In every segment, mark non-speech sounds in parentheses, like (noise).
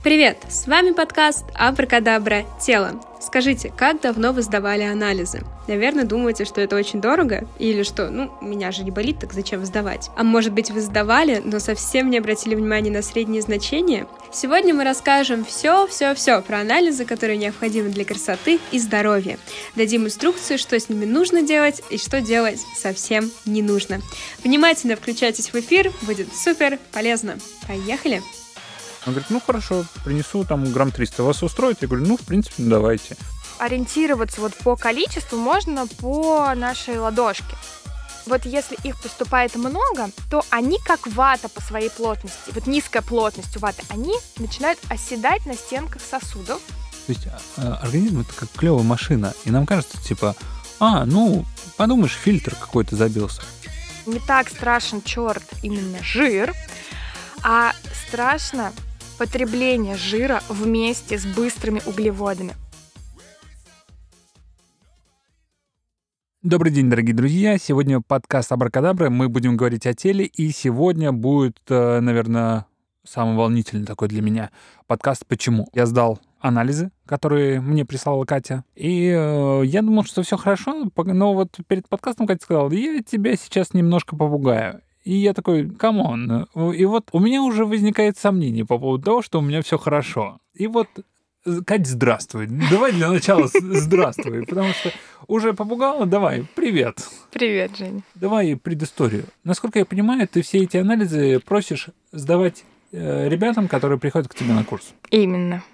Привет! С вами подкаст Абракадабра Тело. Скажите, как давно вы сдавали анализы? Наверное, думаете, что это очень дорого, или что, ну, меня же не болит, так зачем сдавать? А может быть, вы сдавали, но совсем не обратили внимания на средние значения? Сегодня мы расскажем все-все-все про анализы, которые необходимы для красоты и здоровья. Дадим инструкции, что с ними нужно делать и что делать совсем не нужно. Внимательно включайтесь в эфир, будет супер полезно. Поехали! Он говорит, ну хорошо, принесу там грамм 300. Вас устроит? Я говорю, ну, в принципе, ну, давайте. Ориентироваться вот по количеству можно по нашей ладошке. Вот если их поступает много, то они как вата по своей плотности, вот низкая плотность у ваты, они начинают оседать на стенках сосудов. То есть а, организм это как клевая машина, и нам кажется, типа, а, ну, подумаешь, фильтр какой-то забился. Не так страшен черт именно жир, а страшно потребление жира вместе с быстрыми углеводами. Добрый день, дорогие друзья. Сегодня подкаст Абракадабра. Мы будем говорить о теле. И сегодня будет, э, наверное, самый волнительный такой для меня подкаст «Почему?». Я сдал анализы, которые мне прислала Катя. И э, я думал, что все хорошо, но вот перед подкастом Катя сказала, я тебя сейчас немножко попугаю. И я такой, come on. И вот у меня уже возникает сомнение по поводу того, что у меня все хорошо. И вот Кать, здравствуй. Давай для начала здравствуй, потому что уже попугала, давай, привет. Привет, Жень. Давай предысторию. Насколько я понимаю, ты все эти анализы просишь сдавать э, ребятам, которые приходят к тебе на курс. Именно.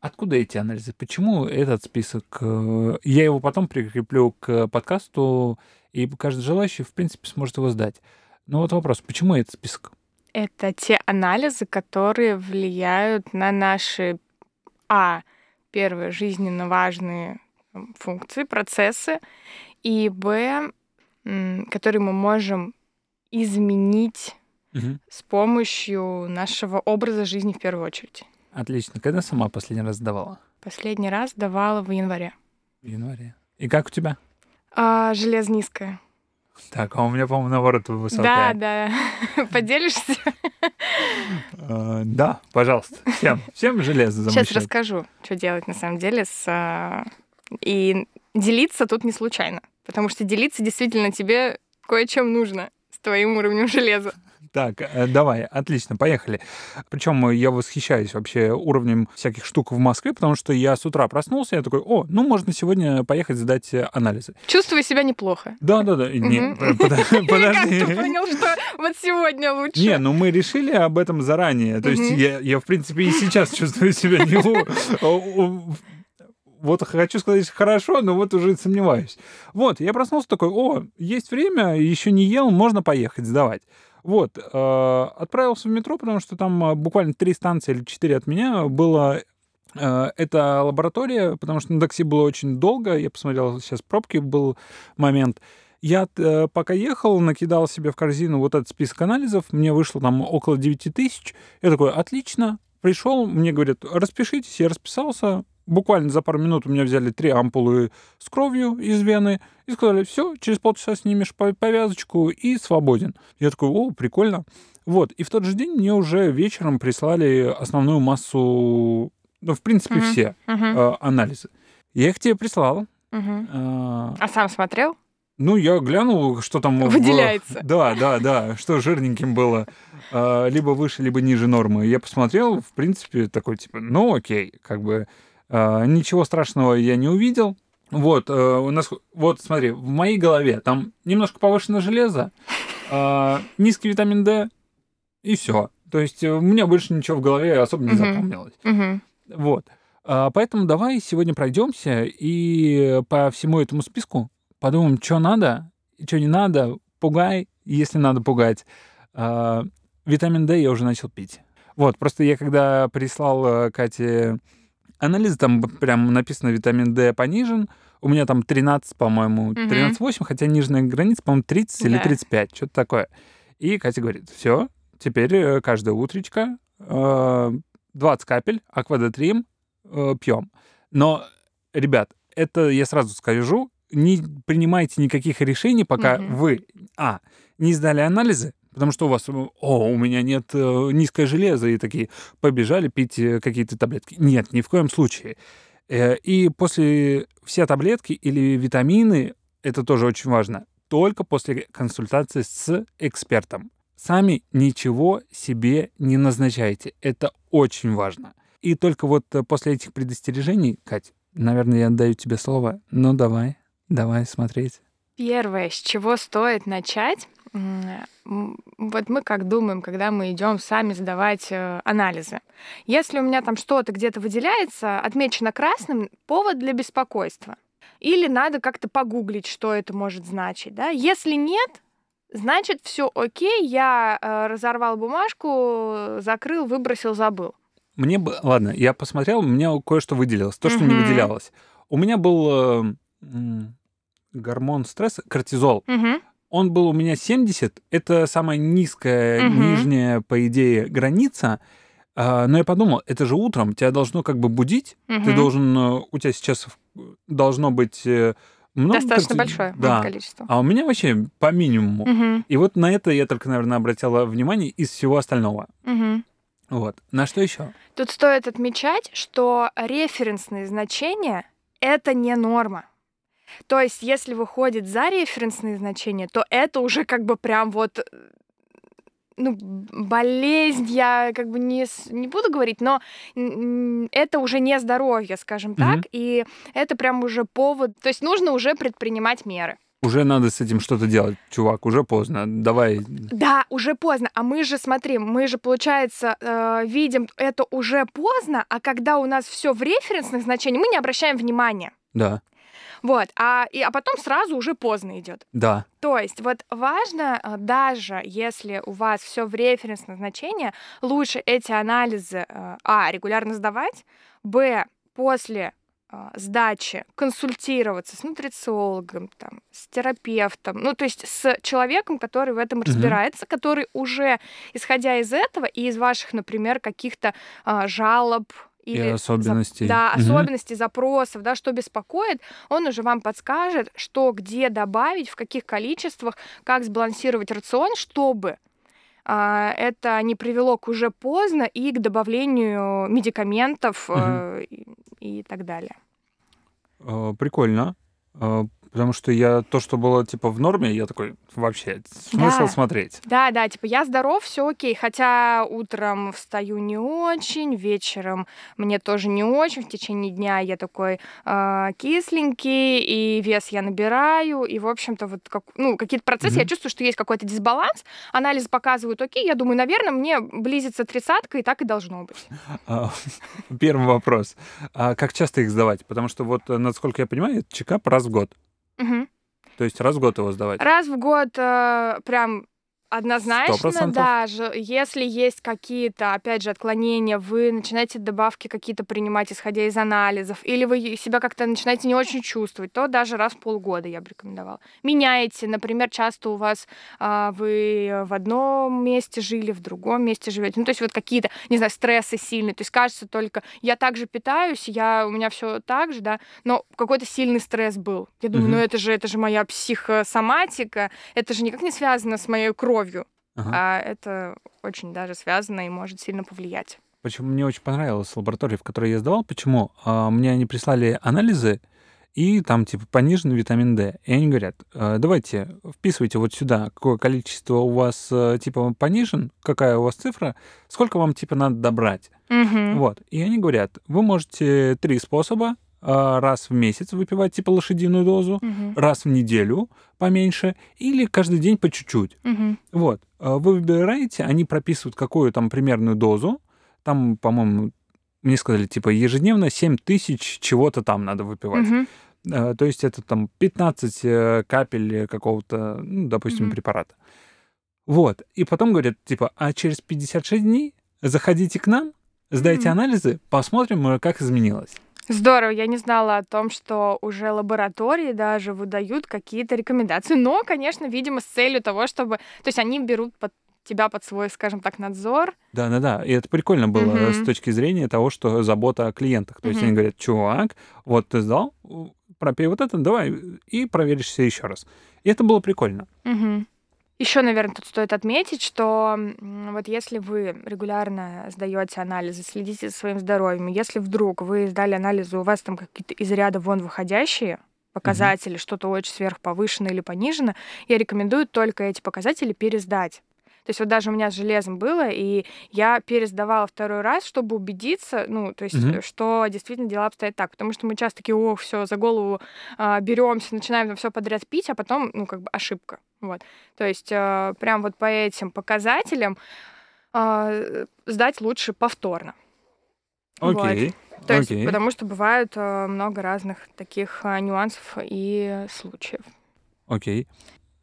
Откуда эти анализы? Почему этот список? Э, я его потом прикреплю к подкасту, и каждый желающий, в принципе, сможет его сдать. Ну вот вопрос, почему этот список? Это те анализы, которые влияют на наши, а, первые жизненно важные функции, процессы, и, б, которые мы можем изменить угу. с помощью нашего образа жизни в первую очередь. Отлично. Когда сама последний раз сдавала? Последний раз давала в январе. В январе. И как у тебя? А, железо низкое. Так, а у меня, по-моему, наоборот высокая. Да, да. (laughs) Поделишься? А, да, пожалуйста. Всем, всем железо замещать. Сейчас расскажу, что делать на самом деле. С... А, и делиться тут не случайно. Потому что делиться действительно тебе кое-чем нужно с твоим уровнем железа. Так, э, давай, отлично, поехали. Причем я восхищаюсь вообще уровнем всяких штук в Москве, потому что я с утра проснулся, я такой, о, ну можно сегодня поехать сдать э, анализы. Чувствую себя неплохо. Да, да, да. Не, (laughs) подожди. Ты понял, что вот сегодня лучше. Не, ну мы решили об этом заранее. То есть я, я в принципе, и сейчас чувствую себя не вот хочу сказать хорошо, но вот уже сомневаюсь. Вот, я проснулся такой, о, есть время, еще не ел, можно поехать сдавать. Вот, э, отправился в метро, потому что там э, буквально три станции или четыре от меня было э, это лаборатория, потому что на такси было очень долго. Я посмотрел, сейчас пробки был момент. Я э, пока ехал, накидал себе в корзину вот этот список анализов. Мне вышло там около 9 тысяч. Я такой, отлично. Пришел, мне говорят, распишитесь. Я расписался буквально за пару минут у меня взяли три ампулы с кровью из вены и сказали, все, через полчаса снимешь повязочку и свободен. Я такой, о, прикольно. Вот, и в тот же день мне уже вечером прислали основную массу, ну, в принципе, uh-huh. все uh-huh. Э, анализы. Я их тебе прислал. Uh-huh. А, а сам смотрел? Ну, я глянул, что там... Выделяется. В... (laughs) Да, да, да, что жирненьким было. А, либо выше, либо ниже нормы. Я посмотрел, в принципе, такой, типа, ну, окей, как бы ничего страшного я не увидел. Вот, э, у нас, вот смотри, в моей голове там немножко повышено железо, а, низкий витамин D, и все. То есть э, у меня больше ничего в голове особо не запомнилось. Вот. А, поэтому давай сегодня пройдемся и по всему этому списку подумаем, что надо, что не надо, пугай, если надо пугать. Витамин D я уже начал пить. Вот, просто я когда прислал э, Кате анализы, там прям написано витамин D понижен. У меня там 13, по-моему, 13,8, хотя нижняя граница, по-моему, 30 да. или 35, что-то такое. И Катя говорит, все, теперь э, каждое утречко 20 э, капель аквадотрим э, пьем. Но, ребят, это я сразу скажу, не принимайте никаких решений, пока угу. вы, а, не сдали анализы, Потому что у вас, о, у меня нет э, низкое железо, и такие побежали пить э, какие-то таблетки. Нет, ни в коем случае. Э, и после все таблетки или витамины, это тоже очень важно, только после консультации с экспертом. Сами ничего себе не назначайте. Это очень важно. И только вот э, после этих предостережений, Кать, наверное, я отдаю тебе слово. Ну, давай, давай смотреть. Первое, с чего стоит начать, вот мы как думаем, когда мы идем сами сдавать э, анализы. Если у меня там что-то где-то выделяется, отмечено красным, повод для беспокойства. Или надо как-то погуглить, что это может значить. Да? Если нет, значит все окей, я э, разорвал бумажку, закрыл, выбросил, забыл. Мне бы, ладно, я посмотрел, у меня кое-что выделилось, то, что не выделялось. У меня был э, гормон стресса, кортизол. Он был у меня 70, это самая низкая, нижняя, по идее, граница. А, но я подумал, это же утром, тебя должно как бы будить, ты должен, э, у тебя сейчас должно быть э, много Достаточно большое да. количество. А у меня вообще по минимуму. Угу. И вот на это я только, наверное, обратила внимание из всего остального. Угу. Вот. На что еще? Тут стоит отмечать, что референсные значения это не норма. То есть, если выходит за референсные значения, то это уже как бы прям вот ну, болезнь, я как бы не, не буду говорить, но это уже не здоровье, скажем так, mm-hmm. и это прям уже повод, то есть нужно уже предпринимать меры. Уже надо с этим что-то делать, чувак, уже поздно, давай. Да, уже поздно. А мы же, смотри, мы же, получается, э, видим это уже поздно, а когда у нас все в референсных значениях, мы не обращаем внимания. Да. Вот, а, и, а потом сразу уже поздно идет. Да. То есть вот важно, э, даже если у вас все в референсном значении, лучше эти анализы, э, а, регулярно сдавать, б, после э, сдачи консультироваться с нутрициологом, там, с терапевтом, ну, то есть с человеком, который в этом разбирается, угу. который уже, исходя из этого и из ваших, например, каких-то а, жалоб, или и особенностей. За, да, угу. особенностей запросов, да, что беспокоит, он уже вам подскажет, что где добавить, в каких количествах, как сбалансировать рацион, чтобы а, это не привело к уже поздно и к добавлению медикаментов угу. э, и, и так далее. Э, прикольно. Потому что я то, что было типа в норме, я такой вообще смысл да. смотреть. Да, да, типа я здоров, все окей. Хотя утром встаю не очень, вечером мне тоже не очень. В течение дня я такой э, кисленький, и вес я набираю, и в общем-то вот как, ну какие-то процессы mm-hmm. я чувствую, что есть какой-то дисбаланс. Анализы показывают окей, я думаю, наверное, мне близится тридцатка, и так и должно быть. А, первый вопрос: а как часто их сдавать? Потому что вот насколько я понимаю, чекап раз в год. Угу. То есть раз в год его сдавать? Раз в год э, прям Однозначно, даже если есть какие-то, опять же, отклонения, вы начинаете добавки какие-то принимать, исходя из анализов, или вы себя как-то начинаете не очень чувствовать, то даже раз в полгода я бы рекомендовала. Меняете, например, часто у вас а, вы в одном месте жили, в другом месте живете, ну то есть вот какие-то, не знаю, стрессы сильные, то есть кажется только, я также питаюсь, я у меня все так же, да, но какой-то сильный стресс был. Я думаю, угу. ну это же это же моя психосоматика, это же никак не связано с моей кровью кровью. Ага. А это очень даже связано и может сильно повлиять. Почему мне очень понравилась лаборатория, в которой я сдавал. Почему? А, мне они прислали анализы, и там типа пониженный витамин D. И они говорят, «А, давайте вписывайте вот сюда, какое количество у вас э, типа понижен, какая у вас цифра, сколько вам типа надо добрать. Угу. Вот. И они говорят, вы можете три способа раз в месяц выпивать типа лошадиную дозу, угу. раз в неделю поменьше, или каждый день по чуть-чуть. Угу. Вот. А, вы выбираете, они прописывают какую там примерную дозу. Там, по-моему, мне сказали, типа, ежедневно 7 тысяч чего-то там надо выпивать. Угу. То есть это там 15 э, капель какого-то, ну, допустим, угу. препарата. Вот. И потом говорят, типа, а через 56 дней заходите к нам, сдайте угу. анализы, посмотрим, э, как изменилось. Здорово, я не знала о том, что уже лаборатории даже выдают какие-то рекомендации. Но, конечно, видимо, с целью того, чтобы... То есть они берут под тебя под свой, скажем так, надзор. Да, да, да. И это прикольно было mm-hmm. с точки зрения того, что забота о клиентах. То mm-hmm. есть они говорят, чувак, вот ты сдал, пропей вот это, давай, и проверишься еще раз. И это было прикольно. Mm-hmm. Еще, наверное, тут стоит отметить, что вот если вы регулярно сдаете анализы, следите за своим здоровьем, если вдруг вы сдали анализы, у вас там какие-то из ряда вон выходящие показатели, угу. что-то очень сверхповышено или понижено, я рекомендую только эти показатели пересдать. То есть вот даже у меня с железом было, и я пересдавала второй раз, чтобы убедиться, ну, то есть, mm-hmm. что действительно дела обстоят так. Потому что мы часто такие, ох, все, за голову а, беремся, начинаем там все подряд пить, а потом, ну, как бы ошибка. Вот. То есть а, прям вот по этим показателям а, сдать лучше повторно. Окей. Вот. То есть, okay. потому что бывают а, много разных таких а, нюансов и случаев. Окей. Okay.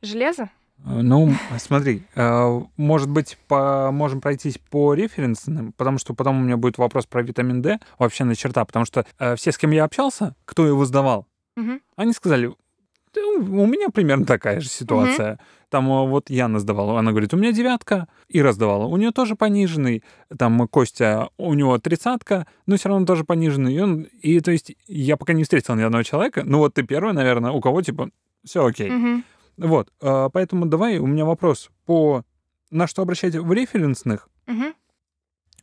Железо? Э, ну, (laughs) смотри, э, может быть, по, можем пройтись по референсным, потому что потом у меня будет вопрос про витамин D вообще на черта, потому что э, все, с кем я общался, кто его сдавал, угу. они сказали, у меня примерно такая же ситуация. Угу. Там вот Яна сдавала, она говорит, у меня девятка, и раздавала. У нее тоже пониженный, там Костя, у него тридцатка, но все равно тоже пониженный. И, он, и то есть я пока не встретил ни одного человека, ну вот ты первый, наверное, у кого типа все окей. Угу. Вот, а, поэтому давай, у меня вопрос по на что обращать в референсных, угу.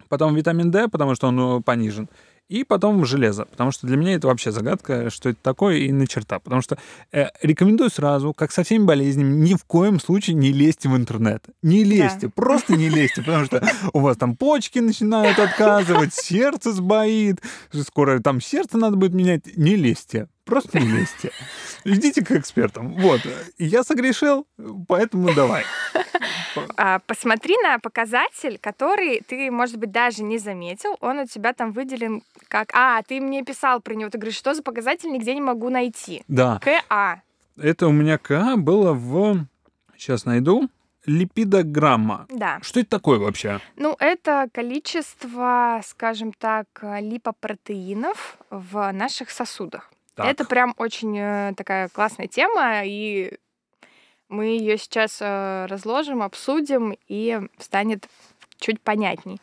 потом витамин D, потому что он ну, понижен, и потом железо, потому что для меня это вообще загадка, что это такое и на черта. Потому что э, рекомендую сразу, как со всеми болезнями, ни в коем случае не лезьте в интернет. Не лезьте, да. просто не лезьте, потому что у вас там почки начинают отказывать, сердце сбоит, скоро там сердце надо будет менять. Не лезьте. Просто не лезьте. Идите к экспертам. Вот. Я согрешил, поэтому давай. А, посмотри на показатель, который ты, может быть, даже не заметил. Он у тебя там выделен как... А, ты мне писал про него. Ты говоришь, что за показатель, нигде не могу найти. Да. КА. Это у меня КА было в... Сейчас найду липидограмма. Да. Что это такое вообще? Ну, это количество, скажем так, липопротеинов в наших сосудах. Так. Это прям очень э, такая классная тема, и мы ее сейчас э, разложим, обсудим, и станет чуть понятней.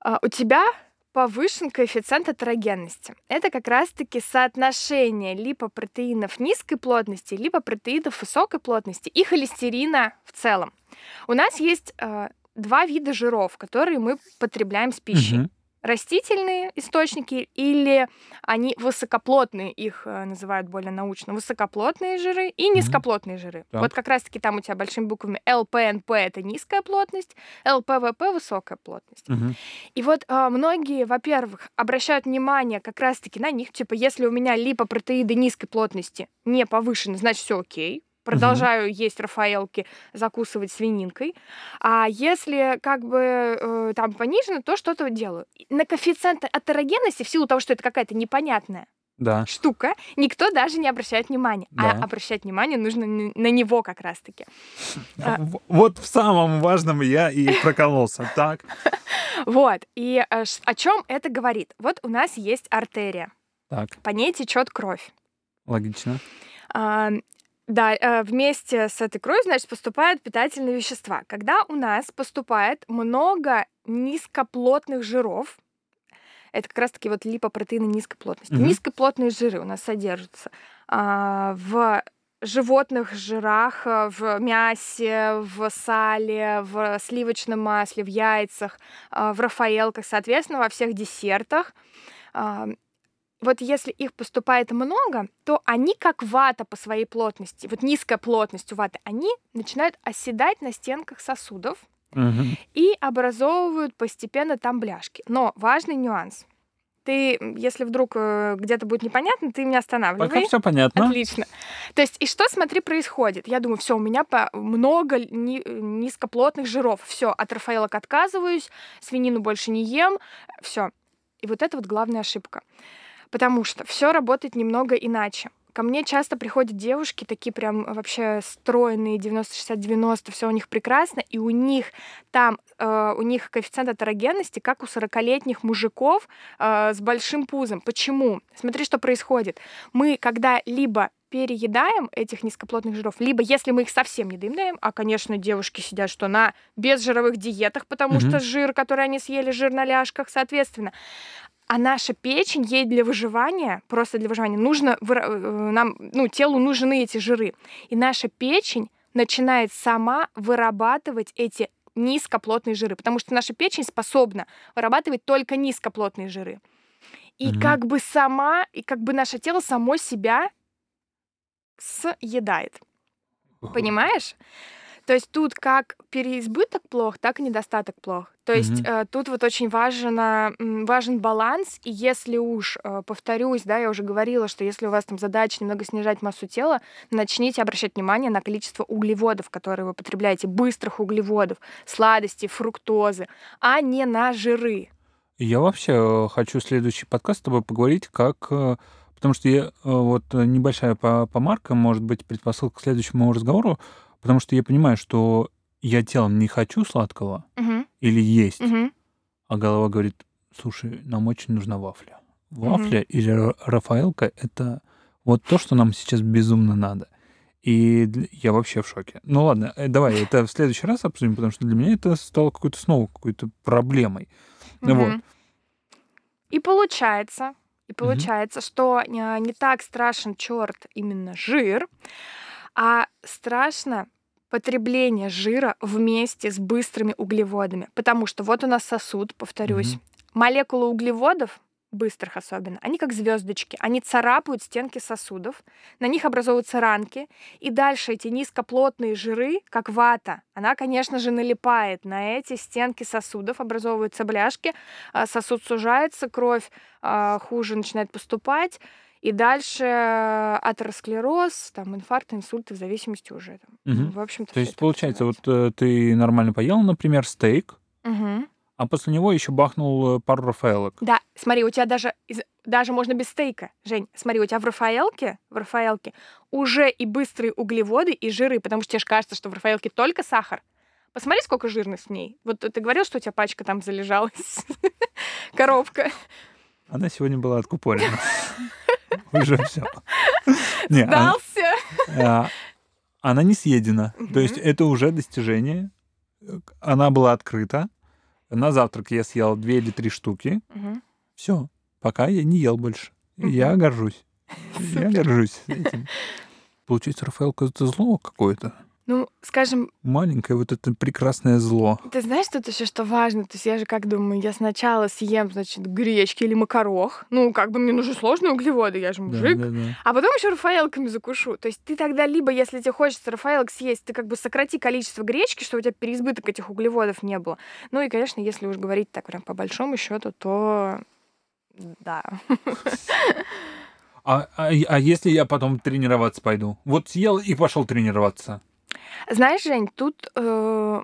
А, у тебя повышен коэффициент атерогенности. Это как раз-таки соотношение липопротеинов низкой плотности, липопротеинов высокой плотности и холестерина в целом. У нас есть э, два вида жиров, которые мы потребляем с пищей. Угу растительные источники или они высокоплотные, их э, называют более научно, высокоплотные жиры и низкоплотные жиры. Так. Вот как раз-таки там у тебя большими буквами ЛПНП это низкая плотность, ЛПВП высокая плотность. Угу. И вот а, многие, во-первых, обращают внимание как раз-таки на них, типа если у меня липопротеиды низкой плотности не повышены, значит все окей, продолжаю угу. есть рафаэлки, закусывать свининкой. А если как бы э, там понижено, то что-то делаю. На коэффициент атерогенности, в силу того, что это какая-то непонятная да. штука, никто даже не обращает внимания. А да. А обращать внимание нужно на него как раз-таки. А вот в самом важном я и прокололся. Так. (laughs) Вот. И э, о чем это говорит? Вот у нас есть артерия. Так. По ней течет кровь. Логично. Да, э, вместе с этой кровью, значит, поступают питательные вещества. Когда у нас поступает много низкоплотных жиров, это как раз-таки вот липопротеины низкой плотности. Угу. Низкоплотные жиры у нас содержатся а, в животных жирах, э, в мясе, в сале, в сливочном масле, в яйцах, а, в рафаэлках, соответственно, во всех десертах вот если их поступает много, то они как вата по своей плотности, вот низкая плотность у ваты, они начинают оседать на стенках сосудов угу. и образовывают постепенно там бляшки. Но важный нюанс. Ты, если вдруг э, где-то будет непонятно, ты меня останавливай. Пока все понятно. Отлично. То есть, и что, смотри, происходит? Я думаю, все, у меня много ни, низкоплотных жиров. Все, от рафаэлок отказываюсь, свинину больше не ем. Все. И вот это вот главная ошибка. Потому что все работает немного иначе. Ко мне часто приходят девушки, такие прям вообще стройные, 90-60-90, все у них прекрасно, и у них там, э, у них коэффициент атерогенности, как у 40-летних мужиков э, с большим пузом. Почему? Смотри, что происходит. Мы, когда либо переедаем этих низкоплотных жиров, либо если мы их совсем не доедаем, а, конечно, девушки сидят что на безжировых диетах, потому mm-hmm. что жир, который они съели, жир на ляжках, соответственно, а наша печень, ей для выживания, просто для выживания, нужно, э, нам, ну, телу нужны эти жиры. И наша печень начинает сама вырабатывать эти низкоплотные жиры, потому что наша печень способна вырабатывать только низкоплотные жиры. И Мгм. как бы сама, и как бы наше тело само себя съедает. Понимаешь? То есть тут как переизбыток плох, так и недостаток плох. То есть Мгм. э, тут вот очень важен, м, важен баланс. И если уж, э, повторюсь, да, я уже говорила, что если у вас там задача немного снижать массу тела, начните обращать внимание на количество углеводов, которые вы потребляете, быстрых углеводов, сладости, фруктозы, а не на жиры. Я вообще э, хочу следующий подкаст с тобой поговорить, как... э, Потому что я э, вот небольшая по- помарка, может быть, предпосылка к следующему разговору, потому что я понимаю, что я телом не хочу сладкого Мгм, или есть, мгм. а голова говорит, слушай, нам очень нужна вафля. Вафля или ра- Рафаэлка — это вот то, что нам сейчас безумно надо. И я вообще в шоке. Ну ладно, э, давай это в следующий раз обсудим, потому что для меня это стало какой-то снова какой-то проблемой. Ну вот. И получается, и получается, что а, не так страшен черт именно жир, а страшно потребление жира вместе с быстрыми углеводами. Потому что вот у нас сосуд, повторюсь, Мгм. молекулы углеводов, быстрых особенно, они как звездочки, они царапают стенки сосудов, на них образовываются ранки, и дальше эти низкоплотные жиры, как вата, она, конечно же, налипает на эти стенки сосудов, образовываются бляшки, а, сосуд сужается, кровь а, хуже начинает поступать, и дальше э, атеросклероз, там, инфаркт, инсульты, в зависимости уже. Там, Мгм. В общем-то, То есть, получается, вот э, ты нормально поел, например, стейк, Мгм. а после него еще бахнул э, пару рафаэлок. Да, смотри, у тебя даже, даже можно без стейка. Жень, смотри, у тебя в Рафаэлке, в Рафаэлке уже и быстрые углеводы, и жиры, потому что тебе же кажется, что в Рафаэлке только сахар. Посмотри, сколько жирность в ней. Вот ты говорил, что у тебя пачка там залежалась. (laughs) Коробка. Она сегодня была откупорена. (laughs) (laughs) Уже все. (laughs) Не, а- Сдался. а, она не съедена. То есть это уже достижение. Она была открыта. На завтрак я съел две или три штуки. Все. Пока я не ел больше. Я горжусь. Я горжусь этим. (laughs) Получается, Рафаэлка это зло какое-то. Ну, скажем, Маленькое вот это прекрасное зло. ты знаешь, тут еще что важно? То есть я же как думаю, я сначала съем, значит, гречки или макарох. Ну, как бы мне нужны сложные углеводы, я же Да, мужик. да, да. А потом еще рафаэлками закушу. То есть ты тогда либо, если тебе хочется рафаэлок съесть, ты как бы сократи количество гречки, чтобы у тебя переизбыток этих углеводов не было. Ну и, конечно, если уж говорить так прям по большому счету, то да. А, а, а если я потом тренироваться пойду? Вот съел и пошел тренироваться. Знаешь, Жень, тут э,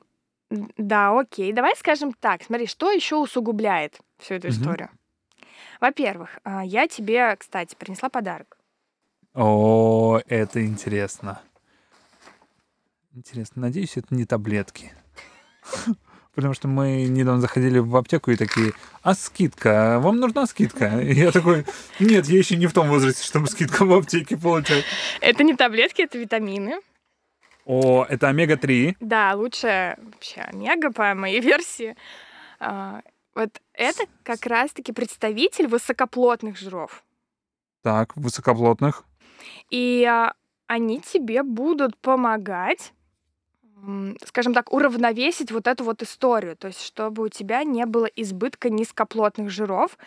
да, окей. Давай скажем так. Смотри, что еще усугубляет всю эту Мгм. историю? Во-первых, а, я тебе, кстати, принесла подарок. О, это интересно. Интересно. Надеюсь, это не таблетки. (laughs) Потому что мы недавно заходили в аптеку и такие, а скидка? Вам нужна скидка? И я такой, нет, я еще не в том возрасте, чтобы скидку в аптеке получать. Это не таблетки, это витамины. О, это омега-3. Да, лучше вообще омега по моей (laughs) версии. А, Вот это как раз-таки представитель высокоплотных жиров. Так, высокоплотных. И а, они тебе будут помогать, скажем так, уравновесить вот эту вот историю. То есть, чтобы у тебя не было избытка низкоплотных жиров.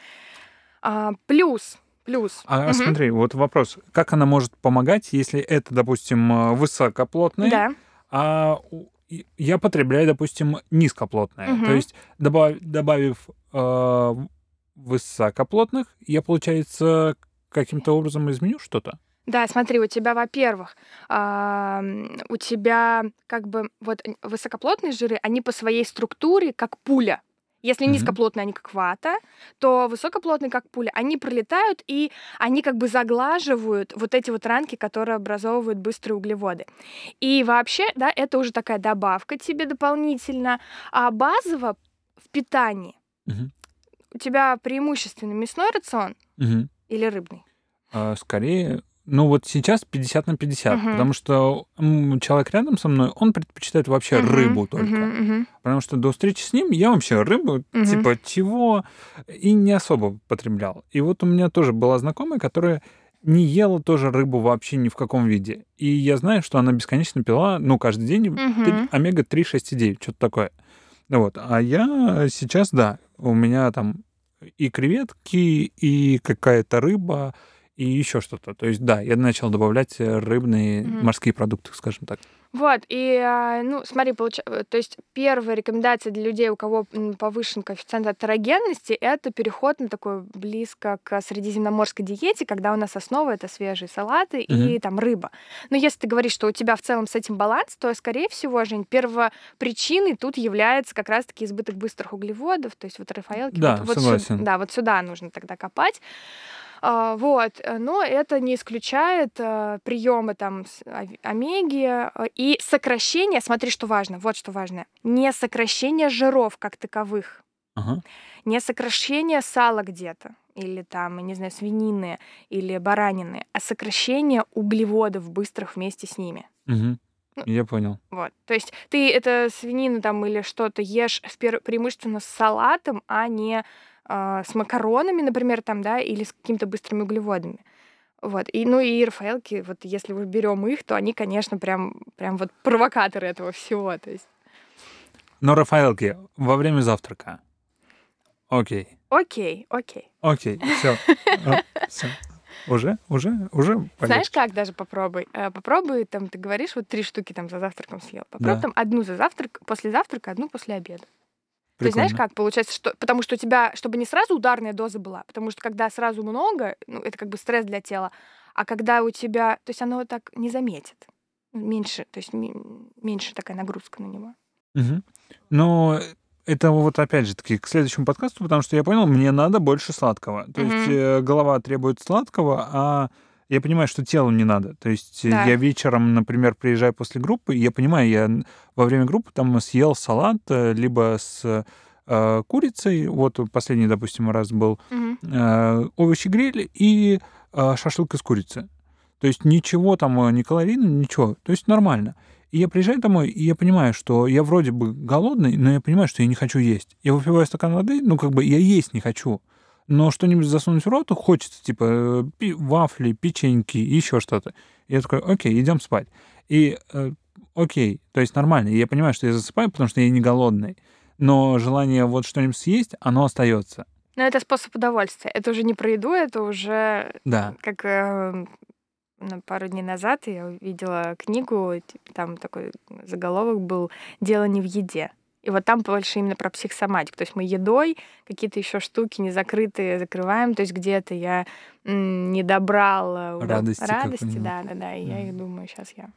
А, Плюс, плюс. А Мгм. смотри, вот вопрос. Как она может помогать, если это, допустим, э, высокоплотные, Да. а я потребляю, допустим, низкоплотное. Мгм. То есть добав- добавив э, высокоплотных, я, получается, каким-то образом изменю что-то? Да, смотри, у тебя, во-первых, у тебя как бы вот высокоплотные жиры, они по своей структуре как пуля. Если Мгм. низкоплотные, они как вата, то высокоплотные, как пуля, они пролетают, и они как бы заглаживают вот эти вот ранки, которые образовывают быстрые углеводы. И вообще, да, это уже такая добавка тебе дополнительно. А базово в питании Мгм. у тебя преимущественно мясной рацион Мгм. или рыбный? А, скорее, ну вот сейчас 50 на 50, Мгм. потому что человек рядом со мной, он предпочитает вообще Мгм, рыбу только. мгм, мгм. Потому что до встречи с ним я вообще рыбу, Мгм. типа чего, и не особо потреблял. И вот у меня тоже была знакомая, которая не ела тоже рыбу вообще ни в каком виде. И я знаю, что она бесконечно пила, ну, каждый день Мгм. омега-3, 6 и 9, что-то такое. Вот. А я сейчас, да, у меня там и креветки, и какая-то рыба, и еще что-то. То есть, да, я начал добавлять рыбные Мгм. морские продукты, скажем так. Вот, и, а, ну, смотри, получа- э, то есть первая рекомендация для людей, у кого повышен коэффициент атерогенности, это переход на такой близко к средиземноморской диете, когда у нас основа это свежие салаты и Мгм. там рыба. Но если ты говоришь, что у тебя в целом с этим баланс, то, скорее всего, Жень, первопричиной тут является как раз-таки избыток быстрых углеводов, то есть вот Рафаэлки. Да, вот, вот сю- согласен. да, вот сюда нужно тогда копать. А, Вот, э, но это не исключает приемы там ов- омеги э, и сокращение. Смотри, что важно. Вот что важно. Не сокращение жиров как таковых, Ага. не сокращение сала где-то или там, не знаю, свинины или баранины, а сокращение углеводов быстрых вместе с ними. Мгм. Ну, Я понял. Вот. То есть ты это свинину там или что-то ешь в пер- преимущественно с салатом, а не а, с макаронами, например, там, да, или с какими-то быстрыми углеводами. Вот. И, ну и рафаэлки, вот если мы берем их, то они, конечно, прям, прям вот провокаторы этого всего. То есть, Но Рафаэлки во время завтрака. Окей. окей, окей. Окей. Все. Все. Уже? Уже? Уже? Знаешь, полегче. как даже попробуй? Э, Попробуй, там, ты говоришь, вот три штуки там за завтраком съел. Попробуй Да. там одну за завтрак, после завтрака, одну после обеда. То есть, знаешь, Прикольно. как получается, что потому что у тебя, чтобы не сразу ударная доза была, потому что когда сразу много, ну, это как бы стресс для тела, а когда у тебя, то есть оно так не заметит. Меньше, то есть меньше такая нагрузка на него. Мгм. Но это вот опять же таки к следующему подкасту, потому что я понял, мне надо больше сладкого. То есть Мгм. э, голова требует сладкого, а я понимаю, что телу не надо. То есть э, Да. я вечером, например, приезжаю после группы, и я понимаю, я во время группы там съел салат э, либо с э, курицей, вот последний, допустим, раз был э, овощи гриль и э, шашлык из курицы. То есть ничего там, э, не калорийно, ничего. То есть нормально. И я приезжаю домой, и я понимаю, что я вроде бы голодный, но я понимаю, что я не хочу есть. Я выпиваю стакан воды, ну, как бы я есть не хочу. Но что-нибудь засунуть в рот хочется, типа э, пи- вафли, печеньки, еще что-то. Я такой, окей, идем спать. И э, окей, то есть нормально. Я понимаю, что я засыпаю, потому что я не голодный. Но желание вот что-нибудь съесть, оно остается. Но это способ удовольствия. Это уже не про еду, это уже Да. как э, пару дней назад я увидела книгу, типа, там такой заголовок был «Дело не в еде». И вот там больше именно про психосоматику. То есть мы едой какие-то еще штуки незакрытые закрываем. То есть где-то я не добрал удов- Радости радости да, да, да. И я их думаю, сейчас я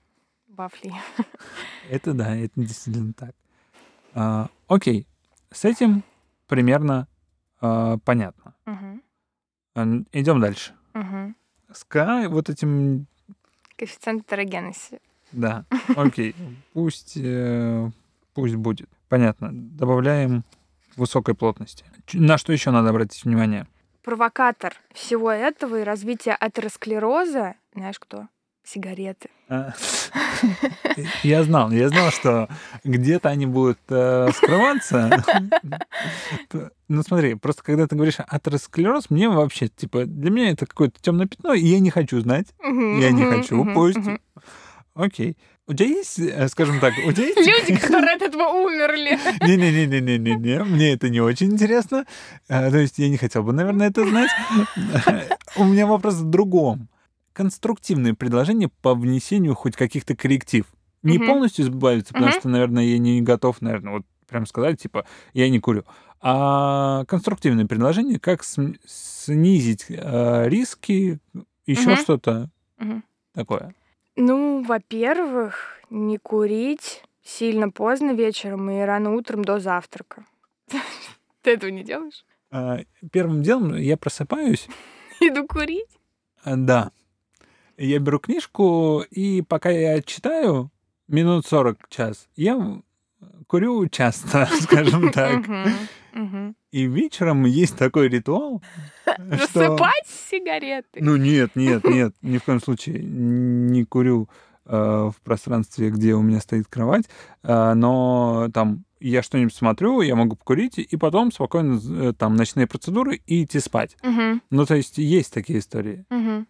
вафли. (laughs) Это да, это действительно так. А, окей, с этим примерно а, понятно. Мгм. идем дальше. Мгм. С К вот этим, Коэффициент атерогенности. да, (laughs) окей, пусть, э, пусть будет. Понятно. Добавляем высокой плотности. На что еще надо обратить внимание? Провокатор всего этого и развития атеросклероза, знаешь кто? Сигареты. А, (laughs) Я знал, я знал, что где-то они будут э, скрываться. Ну смотри, просто когда ты говоришь атеросклероз, мне вообще, типа, для меня это какое-то темное пятно, и я не хочу знать. Я не хочу, пусть. Окей. У тебя есть, э, скажем так, у тебя (laughs) есть... Люди, которые от этого умерли. (laughs) Не-не-не-не-не-не, мне это не очень интересно. А, То есть я не хотел бы, наверное, это знать. (laughs) У меня вопрос в другом. Конструктивные предложения по внесению хоть каких-то корректив. Не полностью избавиться, потому что, наверное, я не готов, наверное, вот прям сказать, типа, я не курю. А конструктивные предложения, как снизить э, риски, еще что-то такое. Ну, во-первых, не курить сильно поздно вечером и рано утром до завтрака. (laughs) Ты этого не делаешь? А, Первым делом я просыпаюсь, Иду курить. А, Да. Я беру книжку, и пока я читаю, минут 40 час, я курю часто, (laughs) скажем так. И вечером есть такой ритуал. (laughs) Засыпать сигареты. Ну нет, нет, нет, ни в коем случае не курю э, в пространстве, где у меня стоит кровать, э, но там я что-нибудь смотрю, я могу покурить, и потом спокойно э, там ночные процедуры и идти спать. Мгм, Ну, то есть есть такие истории. мгм.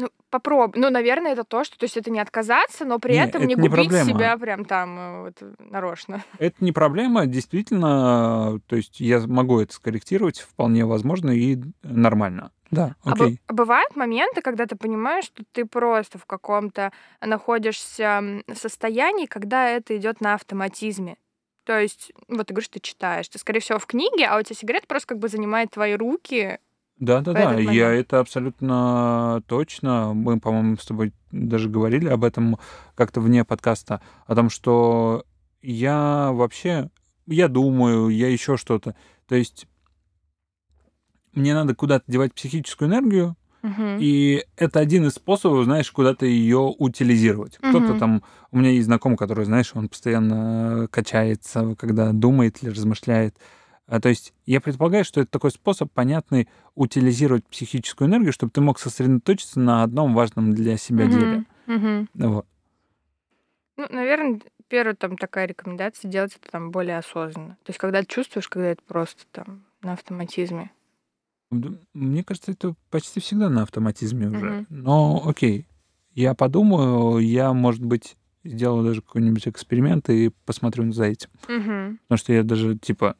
Ну, попробуй. Ну, наверное, это то, что... То есть это не отказаться, но при Не, этом это не не губить проблема. себя прям там э, вот, нарочно. (laughs) Это не проблема, действительно, то есть я могу это скорректировать, вполне возможно и нормально. Да, А окей. бывают моменты, когда ты понимаешь, что ты просто в каком-то находишься состоянии, когда это идет на автоматизме. То есть, вот ты говоришь, ты читаешь, ты, скорее всего, в книге, а у тебя сигарета просто как бы занимает твои руки. Да, да, в да, этот я это абсолютно точно. Мы, по-моему, с тобой даже говорили об этом как-то вне подкаста, о том, что я вообще, я думаю, я еще что-то. То есть мне надо куда-то девать психическую энергию, Мгм. и это один из способов, знаешь, куда-то ее утилизировать. Кто-то Мгм. там, у меня есть знакомый, который, знаешь, он постоянно качается, когда думает или размышляет. А, то есть я предполагаю, что это такой способ понятный утилизировать психическую энергию, чтобы ты мог сосредоточиться на одном важном для себя деле. Мгм. Мгм. Вот. Ну, наверное, первая там такая рекомендация делать это там более осознанно. То есть, когда ты чувствуешь, когда это просто там на автоматизме. Мне кажется, это почти всегда на автоматизме уже. Мгм. Но окей, я подумаю, я, может быть, сделаю даже какой-нибудь эксперимент и посмотрю за этим. Мгм. Потому что я даже, типа,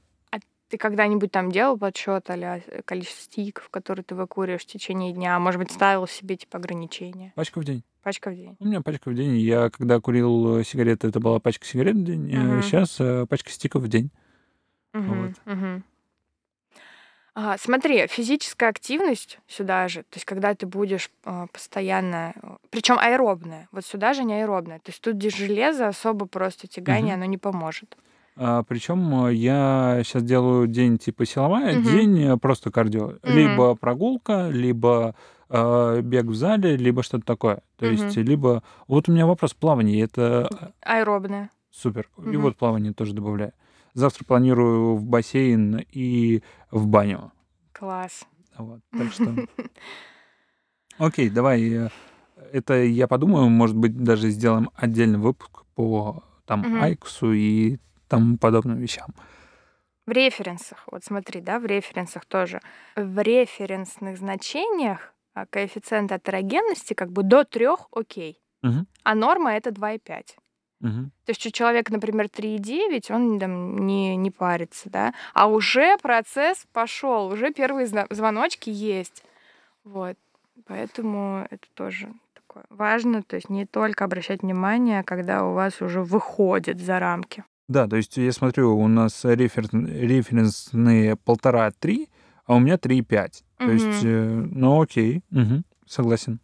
Ты когда-нибудь там делал подсчет а количество стиков, которые ты выкуриваешь в течение дня? Может быть, ставил себе типа ограничения? пачка в день. Пачка в день. У меня пачка в день. Я когда курил э, сигареты, это была пачка сигарет в день. Мгм. Сейчас пачка стиков в день. Мгм, Вот. мгм. А, смотри, физическая активность сюда же, то есть когда ты будешь а, постоянно, причем аэробная, вот сюда же не аэробная, то есть тут где железо особо просто тягание, Мгм. оно не поможет. А, причем э, я сейчас делаю день типа силовая, Мгм. день э, просто кардио. Мгм. Либо прогулка, либо э, бег в зале, либо что-то такое. То есть, Мгм. либо... Вот у меня вопрос плавание, это Аэробная. супер. И Мгм. вот плавание тоже добавляю. Завтра планирую в бассейн и в баню. Класс. Вот, так что... (laughs) Окей, давай. Это я подумаю, может быть, даже сделаем отдельный выпуск по там. Айксу и тому подобным вещам. В референсах, вот смотри, да, в референсах тоже. В референсных значениях а, коэффициент атерогенности как бы до трех окей, Мгм, а норма это 2,5. мгм. То есть у человека, например, 3,9, он там не, не парится, да, а уже процесс пошел, уже первые звоночки есть. Вот. Поэтому это тоже такое важно, то есть не только обращать внимание, когда у вас уже выходит за рамки. Да, то есть я смотрю, у нас рефер- референсные полтора-три, а у меня 3,5. То Мгм. есть, э, ну окей, мгм, согласен.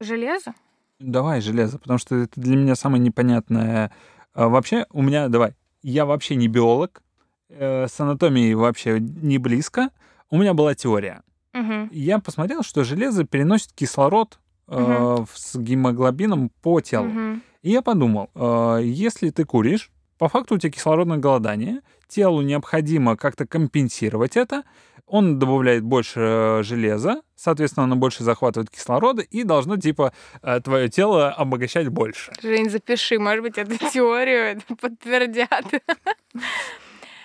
Железо? Давай железо, потому что это для меня самое непонятное. А, Вообще, у меня, давай, я вообще не биолог, э, с анатомией вообще не близко. У меня была теория. Мгм. Я посмотрел, что железо переносит кислород э, в- с гемоглобином по телу. Мгм. И я подумал, э, если ты куришь, по факту у тебя кислородное голодание, телу необходимо как-то компенсировать это, он добавляет больше э, железа, соответственно, оно больше захватывает кислорода и должно, типа, твое тело обогащать больше. Жень, запиши, может быть, эту теорию (laughs) подтвердят.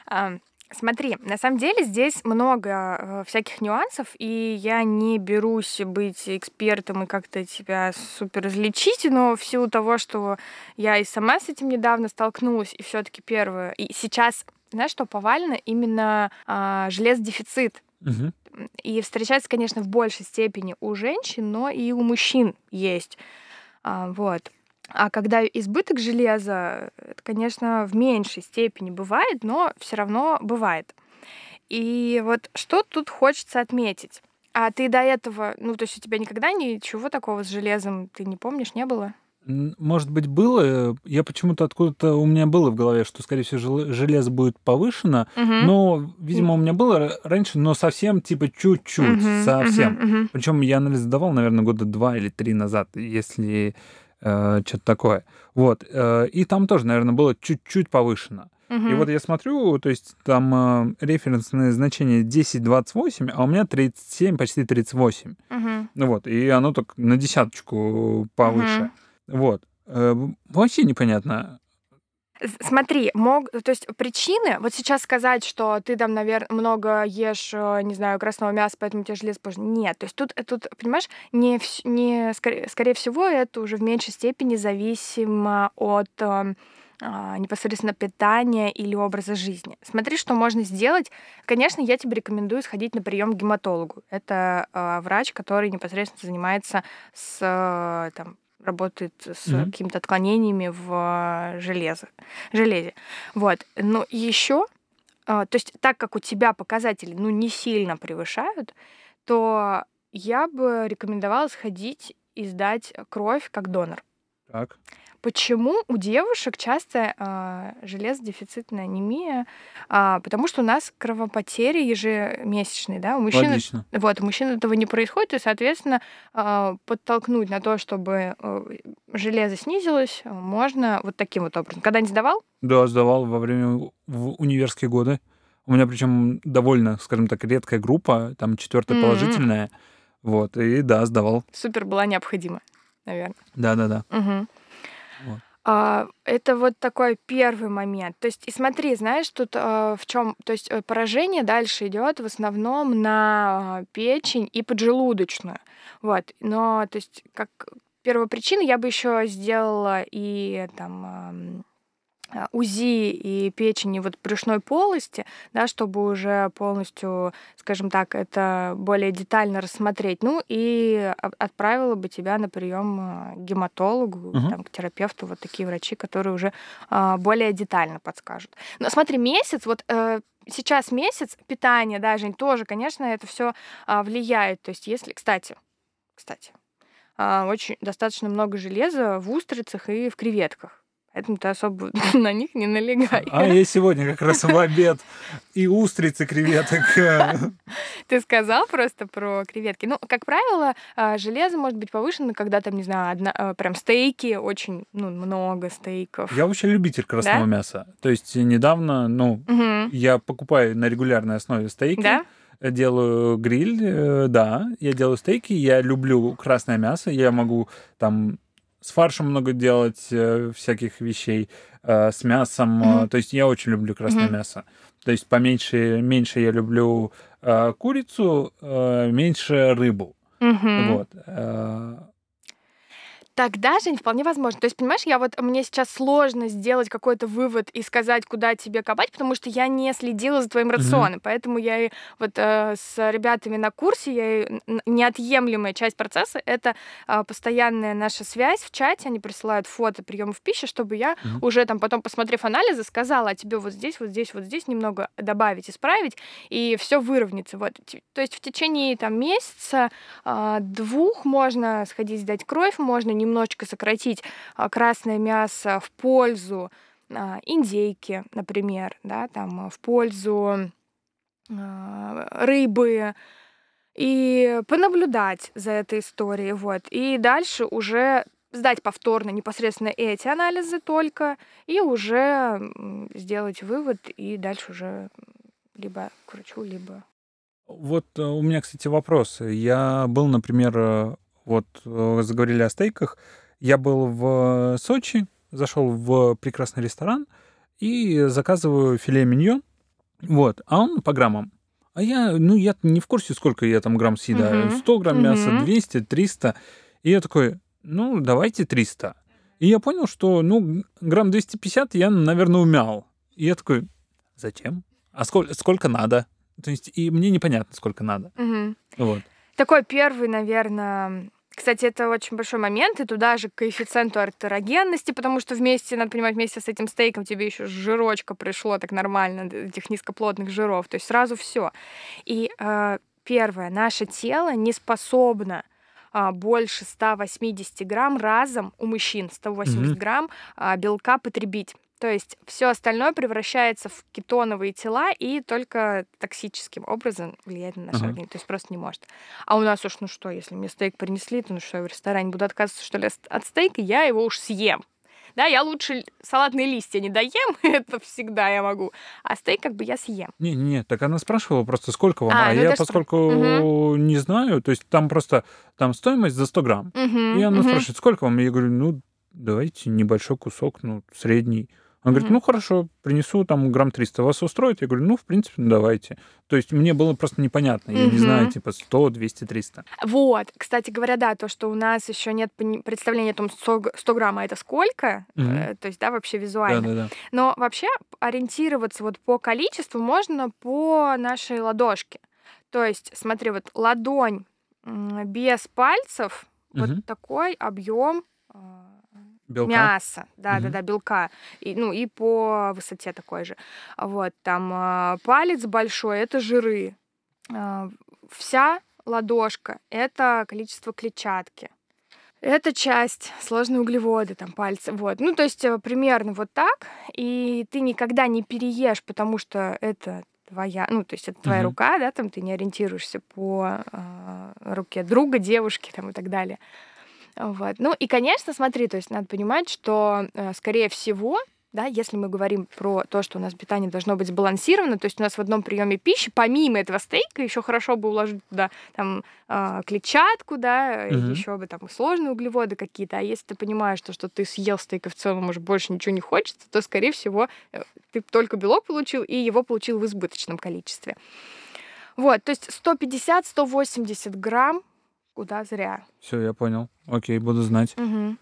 (laughs) Смотри, на самом деле здесь много э, всяких нюансов, и я не берусь быть экспертом и как-то тебя супер излечить, но в силу того, что я и сама с этим недавно столкнулась, и все-таки первое, и сейчас, знаешь, что повально именно а, железодефицит. Мгм. И встречается, конечно, в большей степени у женщин, но и у мужчин есть. А, вот. А когда избыток железа, это, конечно, в меньшей степени бывает, но все равно бывает. И вот что тут хочется отметить? А ты до этого, ну, то есть у тебя никогда ничего такого с железом, ты не помнишь, не было? Может быть, было. Я почему-то откуда-то у меня было в голове, что, скорее всего, жел- железо будет повышено. Мгм. Но, видимо, у меня было раньше, но совсем, типа, чуть-чуть, Мгм, совсем. мгм, мгм. Причем я анализ давал, наверное, года два или три назад, если что-то такое. Вот. э, и там тоже, наверное, было чуть-чуть повышено. И Мгм. вот я смотрю, то есть там э, референсное значение 10-28, а у меня 37, почти 38. Мгм. Ну вот, и оно так на десяточку повыше. Мгм. Вот. Э, вообще непонятно. Смотри, мог, то есть причины, вот сейчас сказать, что ты там, наверное, много ешь, э, не знаю, красного мяса, поэтому тебе железо позже. Нет, то есть тут, э, тут понимаешь, не, не, скорее, скорее всего, это уже в меньшей степени зависимо от э, а, непосредственно питания или образа жизни. Смотри, что можно сделать. Конечно, я тебе рекомендую сходить на прием к гематологу. Это э, врач, который непосредственно занимается с э, там, работает с mm-hmm. какими-то отклонениями в железо, железе. Вот. Но еще, то есть так как у тебя показатели ну, не сильно превышают, то я бы рекомендовала сходить и сдать кровь как донор. Так. Почему у девушек часто э, железодефицитная анемия? А, потому что у нас кровопотери ежемесячные, да, у мужчин, Логично. вот, у мужчин этого не происходит, и, соответственно, э, подтолкнуть на то, чтобы э, железо снизилось, можно вот таким вот образом. Когда не сдавал? Да, сдавал во время в универские годы. У меня причем довольно, скажем так, редкая группа, там четвертая mm-hmm. положительная. Вот, и да, сдавал. Супер была необходима, наверное. Да, да, да. Угу. Вот. А, это вот такой первый момент. То есть, и смотри, знаешь, тут а, в чем, то есть э, поражение дальше идет в основном на печень и поджелудочную. Вот. Но, то есть, как первопричина я бы еще сделала и там а, УЗИ и печени вот брюшной полости, да, чтобы уже полностью, скажем так, это более детально рассмотреть. Ну и отправила бы тебя на прием а, к гематологу, угу. там, к терапевту, вот такие врачи, которые уже а, более детально подскажут. Но смотри, месяц, вот э, сейчас месяц питания, да, Жень, тоже, конечно, это все влияет. То есть если, кстати, кстати, очень достаточно много железа в устрицах и в креветках. Поэтому ты особо (laughs) на них не налегай. А я сегодня как раз в обед и устрицы креветок. Ты сказал просто про креветки. Ну, как правило, а, железо может быть повышено, когда там, не знаю, одна, а, прям стейки, очень ну, много стейков. Я вообще любитель красного да? мяса. То есть недавно, ну, угу. я покупаю на регулярной основе стейки. Да? делаю гриль, э, да, я делаю стейки, я люблю красное мясо, я могу там с фаршем много делать э, всяких вещей, э, с мясом. Mm-hmm. То есть я очень люблю красное mm-hmm. мясо. То есть поменьше, меньше я люблю э, курицу, э, меньше рыбу. Mm-hmm. Вот. Э, Тогда, Жень, вполне возможно. То есть, понимаешь, я вот мне сейчас сложно сделать какой-то вывод и сказать, куда тебе копать, потому что я не следила за твоим рационом. Mm-hmm. Поэтому я и вот э, с ребятами на курсе, я и, неотъемлемая часть процесса это э, постоянная наша связь в чате. Они присылают фото приемов пищи, чтобы я mm-hmm. уже там потом, посмотрев анализы, сказала, а тебе вот здесь, вот здесь, вот здесь немного добавить, исправить, и все выровняется. Вот. То есть в течение там месяца, э, двух можно сходить сдать кровь, можно не немножечко сократить а, красное мясо в пользу а, индейки, например, да, там а, в пользу рыбы, и понаблюдать за этой историей, вот. И дальше уже сдать повторно непосредственно эти анализы только, и уже сделать вывод, и дальше уже либо к врачу, либо... Вот э, у меня, кстати, вопрос. Я был, например, э, вот э, заговорили о стейках. Я был в Сочи, зашел в прекрасный ресторан и заказываю филе миньон. Вот, а он по граммам. А я, ну, я не в курсе, сколько я там грамм съедаю. 100 грамм мяса, 200, 300. И я такой, ну, давайте 300. И я понял, что, ну, грамм 250 я, наверное, умял. И я такой, зачем? А сколько, сколько надо? То есть, и мне непонятно, сколько надо. Угу. Вот. Такой первый, наверное, кстати, это очень большой момент, и туда же к коэффициенту артерогенности, потому что вместе, надо понимать, вместе с этим стейком тебе еще жирочка пришло так нормально, этих низкоплотных жиров, то есть сразу все. И э, первое, наше тело не способно а, больше 180 грамм разом у мужчин, 180 mm-hmm. грамм а, белка потребить. То есть все остальное превращается в кетоновые тела и только токсическим образом влияет на наш uh-huh. организм. То есть просто не может. А у нас уж, ну что, если мне стейк принесли, то ну что, я в ресторане буду отказываться, что ли, от стейка, я его уж съем. Да, я лучше салатные листья не доем, (laughs) это всегда я могу, а стейк как бы я съем. Не-не, так она спрашивала просто, сколько вам, а, а ну я поскольку угу. не знаю, то есть там просто, там стоимость за 100 грамм, угу, и она угу. спрашивает, сколько вам, я говорю, ну, давайте небольшой кусок, ну, средний, Он говорит, ну хорошо, принесу там грамм 300, вас устроит? Я говорю, ну, в принципе, ну, давайте. То есть мне было просто непонятно, я не знаю, типа 100, 200, 300. Вот, кстати говоря, да, то, что у нас еще нет представления о том, 100, г- 100 грамм а это сколько, э, то есть, да, вообще визуально. Да-да-да. Но вообще ориентироваться вот по количеству можно по нашей ладошке. То есть, смотри, вот ладонь без пальцев, вот такой объем Белка. мяса, да, да, Мгм. да, белка, и, ну и по высоте такой же. Вот там а, палец большой это жиры, А, вся ладошка это количество клетчатки. Эта часть сложные углеводы, там пальцы, вот. Ну, то есть э, примерно вот так. И ты никогда не переешь, потому что это твоя, ну, то есть это твоя Мгм. рука, да, там ты не ориентируешься по а, руке друга, девушки, там и так далее. Вот. Ну и, конечно, смотри, то есть надо понимать, что, э, скорее всего, да, если мы говорим про то, что у нас питание должно быть сбалансировано, то есть у нас в одном приеме пищи, помимо этого стейка, еще хорошо бы уложить туда там а, клетчатку, да, Мгм. еще бы там сложные углеводы какие-то. А если ты понимаешь, что, что ты съел стейк и в целом уже больше ничего не хочется, то, скорее всего, э, ты только белок получил и его получил в избыточном количестве. Вот, то есть 150-180 грамм куда зря. Все, я понял. Окей, буду знать. Мгм.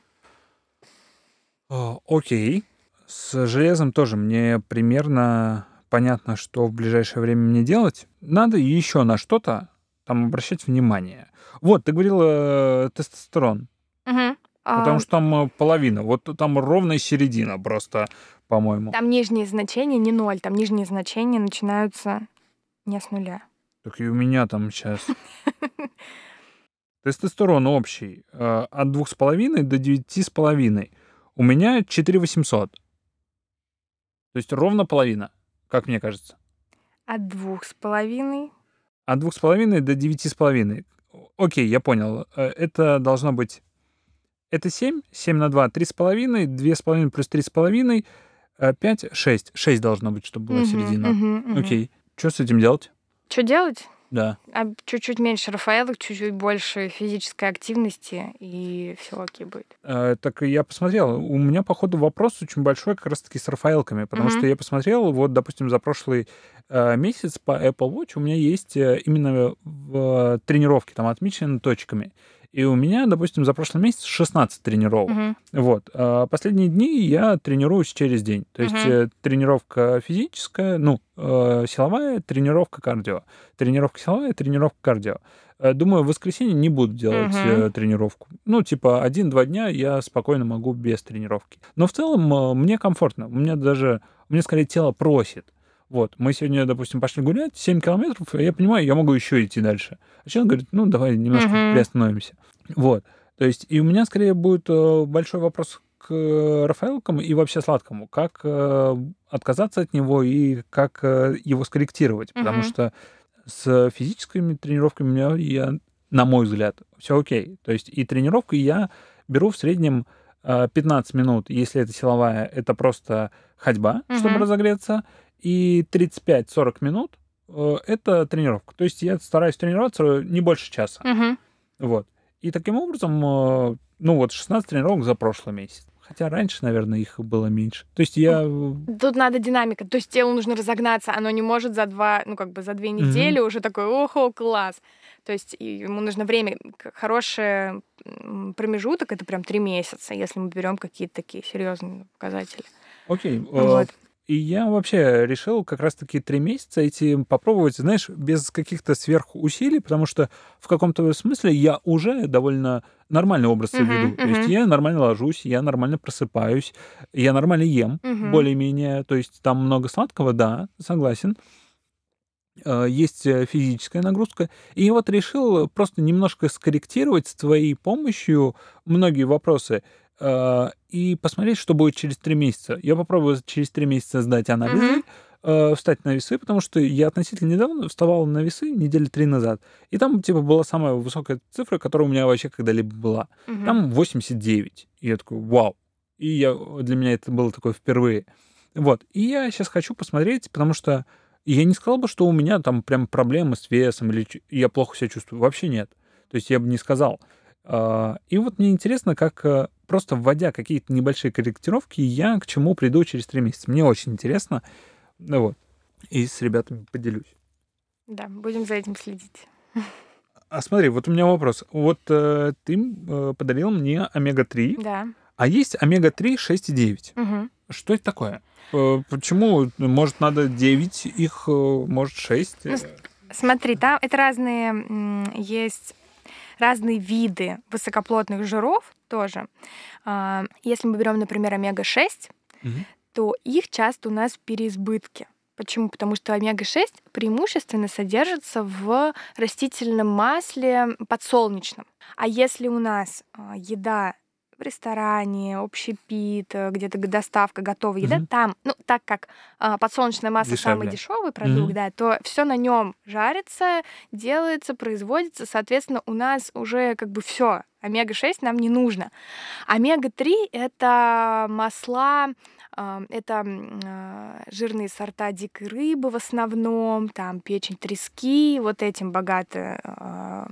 А, Окей. С железом тоже мне примерно понятно, что в ближайшее время мне делать. Надо еще на что-то там обращать внимание. Вот, ты говорила э, тестостерон, Мгм. потому А, что там э, половина, вот там ровная середина просто, по-моему. Там нижние значения не ноль, там нижние значения начинаются не с нуля. Так и у меня там сейчас. (laughs) Тестостерон общий э, от 2,5 до 9,5. У меня 4,800. То есть ровно половина, как мне кажется. От двух с половиной. От 2,5 до 9,5. Окей, я понял. Э, Это должно быть... Это 7, 7 на 2, 3,5, 2,5 плюс 3,5, 5, 6. 6 должно быть, чтобы была середина. Окей. Что с этим делать? Что делать? Да. А чуть-чуть меньше Рафаэлок, чуть-чуть больше физической активности, и все окей будет. Э, так я посмотрел. У меня, походу, вопрос очень большой как раз-таки с Рафаэлками, потому Мгм. что я посмотрел, вот, допустим, за прошлый э, месяц по Apple Watch у меня есть э, именно в тренировки, там отмечены точками. И у меня, допустим, за прошлый месяц 16 тренировок. Мгм. Вот. А последние дни я тренируюсь через день. То есть э, тренировка физическая, ну, э, силовая, тренировка кардио. Тренировка силовая, тренировка кардио. Э, Думаю, в воскресенье не буду делать э, тренировку. Ну, типа, один-два дня я спокойно могу без тренировки. Но в целом мне комфортно. У меня даже, меня скорее тело просит. Вот, мы сегодня, допустим, пошли гулять, 7 километров, я понимаю, я могу еще идти дальше. А человек говорит, ну, давай немножко Мгм. приостановимся. Вот. То есть, и у меня скорее будет э, большой вопрос к э, Рафаэлкам и вообще сладкому. Как э, отказаться от него и как его скорректировать. Потому Мгм. что с физическими тренировками у меня, я, на мой взгляд, все окей. То есть и тренировку я беру в среднем э, 15 минут, если это силовая, это просто ходьба, чтобы Мгм. разогреться, и 35-40 минут э, это тренировка. То есть я стараюсь тренироваться не больше часа. Мгм. Вот. И таким образом, э, ну вот 16 тренировок за прошлый месяц. Хотя раньше, наверное, их было меньше. То есть я... э, Тут надо динамика. То есть телу нужно разогнаться. Оно не может за два, ну как бы за две недели уже такой, охо, класс. То есть ему нужно время, хороший промежуток, это прям три месяца, если мы берем какие-то такие серьезные показатели. Окей. э, Вот. И я вообще решил как раз-таки три месяца эти попробовать, знаешь, без каких-то сверхусилий, потому что в каком-то смысле я уже довольно нормальный образ Мгм, веду. То есть я нормально ложусь, я нормально просыпаюсь, я нормально ем, Мгм. более-менее. То есть там много сладкого, да, согласен. Э, Есть э, физическая нагрузка. И вот решил просто немножко скорректировать с твоей помощью многие вопросы и посмотреть, что будет через три месяца. Я попробую через три месяца сдать анализы, э, встать на весы, потому что я относительно недавно вставал на весы недели три назад. И там, типа, была самая высокая цифра, которая у меня вообще когда-либо была. Мгм. Там 89. И я такой, вау. И я, для меня это было такое впервые. Вот. И я сейчас хочу посмотреть, потому что я не сказал бы, что у меня там прям проблемы с весом или я плохо себя чувствую. Вообще нет. То есть я бы не сказал. А, и вот мне интересно, как э, просто вводя какие-то небольшие корректировки, я к чему приду через три месяца. Мне очень интересно. Ну вот. И с ребятами поделюсь. Да, будем за этим следить. А смотри, вот у меня вопрос. Вот э, ты э, подарил мне омега-3, Да. а есть омега-3 6,9. Мгм. Что это такое? Э, Почему? Может, надо 9 их, э, может, 6? Ну, Смотри, там это разные есть разные виды высокоплотных жиров тоже. А, Если мы берем, например, омега-6, Мгм. то их часто у нас в переизбытке. Почему? Потому что омега-6 преимущественно содержится в растительном масле подсолнечном. А если у нас а, еда в ресторане, общепит, э, где-то доставка, готовая еда, Мгм. там, ну, так как а, подсолнечное масло самый Дешевле. дешевый продукт, Мгм. да, то все на нем жарится, делается, производится, соответственно, у нас уже как бы все. Омега-6 нам не нужно. Омега-3 это масла, а, это а, жирные сорта дикой рыбы в основном, там печень трески, вот этим богаты. а,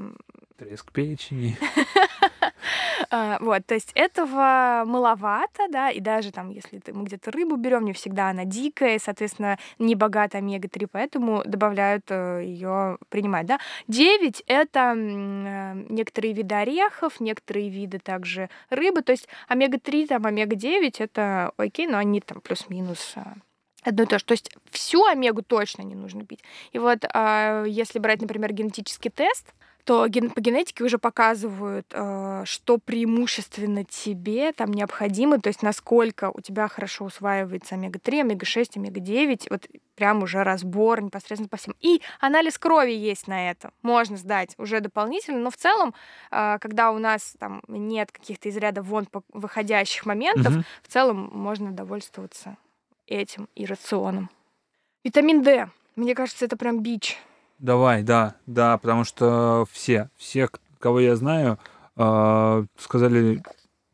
Треск печени. (laughs) а, Вот, то есть этого маловато, да, и даже там, если мы где-то рыбу берем, не всегда она дикая, соответственно, не богата омега-3, поэтому добавляют ее, принимать, да. 9 — это э, некоторые виды орехов, некоторые виды также рыбы, то есть омега-3, там, омега-9 — это окей, но они там плюс-минус а, одно и то же. То есть всю омегу точно не нужно пить. И вот а, если брать, например, генетический тест, то ген- по генетике уже показывают, э, что преимущественно тебе там необходимо, то есть насколько у тебя хорошо усваивается омега-3, омега-6, омега-9, вот прям уже разбор непосредственно по всем. И анализ крови есть на это, можно сдать уже дополнительно, но в целом, э, когда у нас там нет каких-то из ряда вон выходящих моментов, Мгм. в целом можно довольствоваться этим и рационом. Витамин D. Мне кажется, это прям бич. Давай, да, да, потому что все, все, кого я знаю, а, сказали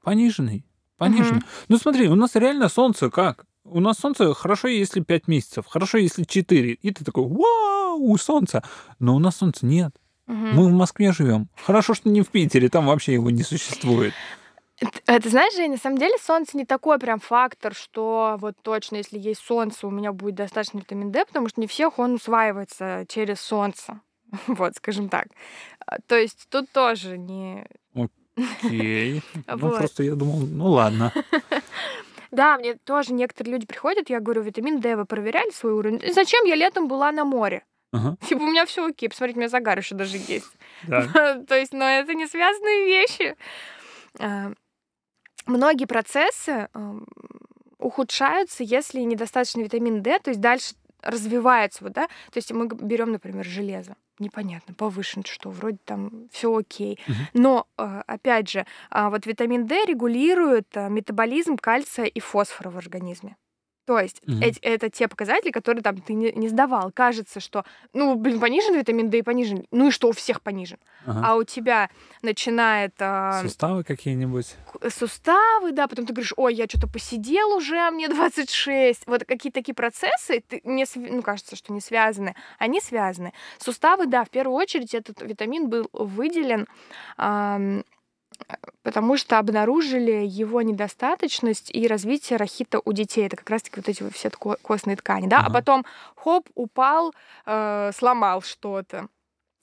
пониженный, пониженный. Мгм. Ну смотри, у нас реально солнце как? У нас солнце хорошо, если 5 месяцев, хорошо, если 4. И ты такой, вау, солнце. Но у нас солнца нет. Мгм. Мы в Москве живем. Хорошо, что не в Питере, там вообще его не существует. Т- Ты знаешь, Жень, на самом деле солнце не такой прям фактор, что вот точно, если есть солнце, у меня будет достаточно витамин D, потому что не всех он усваивается через солнце. (laughs) Вот, скажем так. А, То есть тут тоже не... Окей. (laughs) Ну, просто я думал, ну ладно. (laughs) Да, мне тоже некоторые люди приходят, я говорю, витамин D вы проверяли свой уровень? Зачем я летом была на море? Ага, Типа, у меня все окей, посмотрите, у меня загар еще даже есть. То есть, но это не связанные вещи. А, Многие процессы ухудшаются, если недостаточно витамин D, то есть дальше развивается, вот, да, то есть мы берем, например, железо, непонятно, повышен, что вроде там все окей, Мгм. но э, опять же, а, вот витамин D регулирует а, метаболизм кальция и фосфора в организме. То есть Мгм. эти- это те показатели, которые там ты не, не сдавал. Кажется, что, ну, блин, понижен витамин D и понижен. Ну и что, у всех понижен. Ага. А у тебя начинает а, Суставы какие-нибудь? суставы, да, потом ты говоришь, ой, я что-то посидел уже, а мне 26. Вот какие-то такие процессы, ты, не, ну, кажется, что не связаны. Они связаны. Суставы, да, в первую очередь этот витамин был выделен, ам, потому что обнаружили его недостаточность и развитие рахита у детей. Это как раз-таки вот эти все ко- костные ткани, да, а Ага. потом хоп, упал, э, сломал что-то.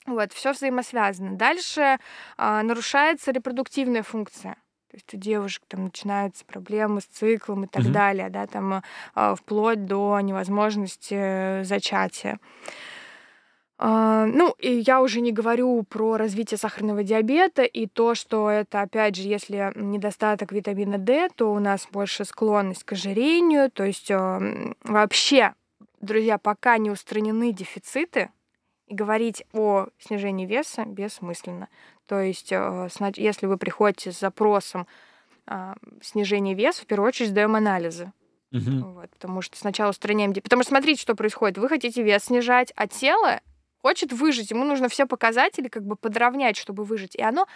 Вот, все взаимосвязано. Дальше а, нарушается репродуктивная функция. То есть у девушек там начинаются проблемы с циклом и так Мгм. далее, да, там а, вплоть до невозможности э, зачатия. А, Ну, и я уже не говорю про развитие сахарного диабета и то, что это, опять же, если недостаток витамина D, то у нас больше склонность к ожирению. То есть эм, вообще, друзья, пока не устранены дефициты, и говорить о снижении веса бессмысленно. То есть, э, если вы приходите с запросом а, снижения веса, в первую очередь сдаем анализы. Мгм. Вот, потому что сначала устраняем... Потому что смотрите, что происходит. Вы хотите вес снижать, а тело хочет выжить. Ему нужно все показатели как бы подровнять, чтобы выжить. И оно,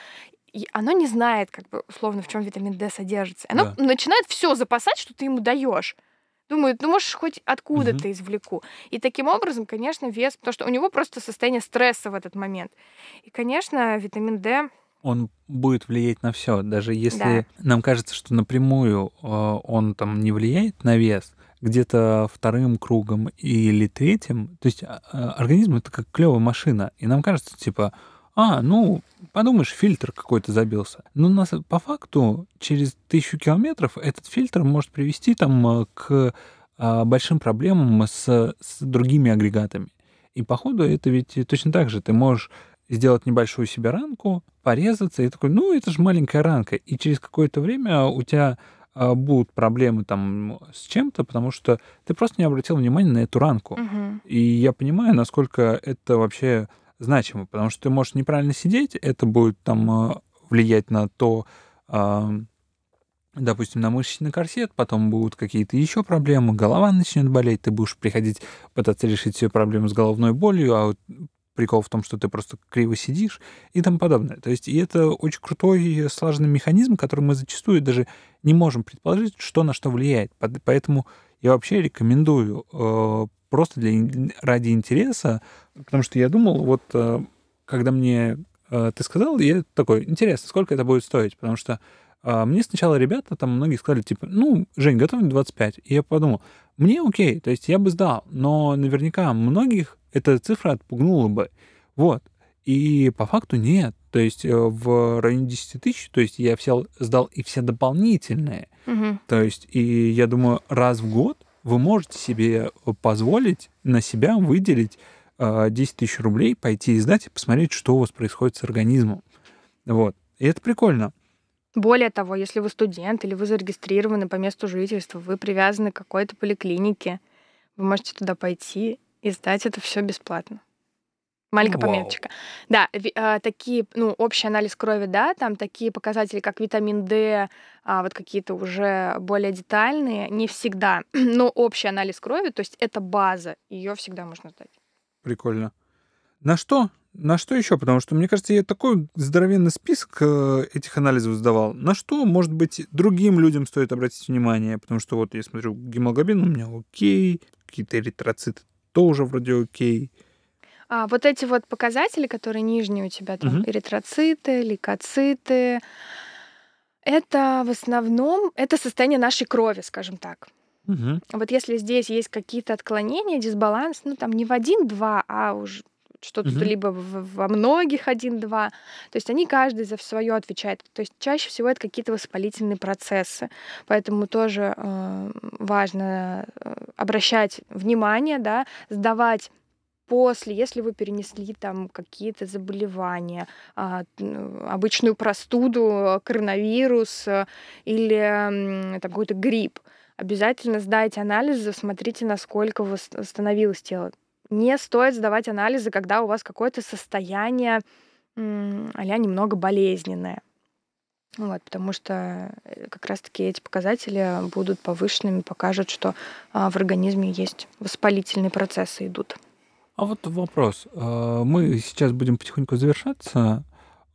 и оно не знает, как бы, условно, в чем витамин D содержится. Оно Да. начинает все запасать, что ты ему даешь. Думает, ну, можешь хоть откуда-то Мгм. извлеку. И таким образом, конечно, вес, потому что у него просто состояние стресса в этот момент. И, конечно, витамин D он будет влиять на все. Даже если да. нам кажется, что напрямую э, он там не влияет на вес, где-то вторым кругом или третьим, то есть а, а, организм это как клевая машина, и нам кажется, типа, а, ну, подумаешь, фильтр какой-то забился. Но нас, по факту через тысячу километров этот фильтр может привести там э, к а, большим проблемам с, с другими агрегатами. И по ходу это ведь точно так же. Ты можешь сделать небольшую себе ранку, порезаться, и такой, ну, это же маленькая ранка. И через какое-то время у тебя будут проблемы там с чем-то, потому что ты просто не обратил внимания на эту ранку. Угу. И я понимаю, насколько это вообще значимо, потому что ты можешь неправильно сидеть, это будет там а, влиять на то, допустим, на мышечный корсет, потом будут какие-то еще проблемы, голова начнет болеть, ты будешь приходить пытаться решить все проблемы с головной болью, а прикол в том, что ты просто криво сидишь и тому подобное. То есть и это очень крутой слаженный механизм, который мы зачастую даже не можем предположить, что на что влияет. Поэтому я вообще рекомендую э, просто для, ради интереса, потому что я думал, вот э, когда мне э, ты сказал, я такой, интересно, сколько это будет стоить, потому что э, мне сначала ребята, там многие сказали, типа, ну, Жень, готов 25. И я подумал, мне окей, то есть я бы сдал, но наверняка многих эта цифра отпугнула бы. Вот. И по факту нет. То есть э, в районе 10 тысяч, то есть я все сдал и все дополнительные. Угу. То есть, и я думаю, раз в год вы можете себе позволить на себя выделить 10 э, тысяч рублей, пойти и сдать и посмотреть, что у вас происходит с организмом. Вот. И это прикольно. Более того, если вы студент или вы зарегистрированы по месту жительства, вы привязаны к какой-то поликлинике, вы можете туда пойти и сдать это все бесплатно. Маленькая Вау. пометочка. Да, э, такие, ну, общий анализ крови, да, там такие показатели, как витамин D, а, вот какие-то уже более детальные, не всегда. (clears throat) Но общий анализ крови, то есть это база, ее всегда можно сдать. Прикольно. На что? На что еще? Потому что, мне кажется, я такой здоровенный список э, этих анализов сдавал. На что, может быть, другим людям стоит обратить внимание? Потому что вот я смотрю, гемоглобин у меня окей, какие-то эритроциты тоже вроде окей. А, вот эти вот показатели, которые нижние у тебя, там угу. эритроциты, лейкоциты, это в основном это состояние нашей крови, скажем так. Угу. Вот если здесь есть какие-то отклонения, дисбаланс, ну там не в один-два, а уже что-то угу. либо во многих один-два. То есть они каждый за свое отвечает. То есть чаще всего это какие-то воспалительные процессы. Поэтому тоже э, важно э, обращать внимание, да, сдавать после, если вы перенесли там какие-то заболевания, а, обычную простуду, коронавирус э, или там, какой-то грипп, обязательно сдайте анализы, смотрите, насколько восстановилось тело. Не стоит сдавать анализы, когда у вас какое-то состояние а немного болезненное. Вот, потому что э, как раз-таки эти показатели будут повышенными, покажут, что а, в организме есть воспалительные процессы идут. А вот вопрос. Э, мы сейчас будем потихоньку завершаться.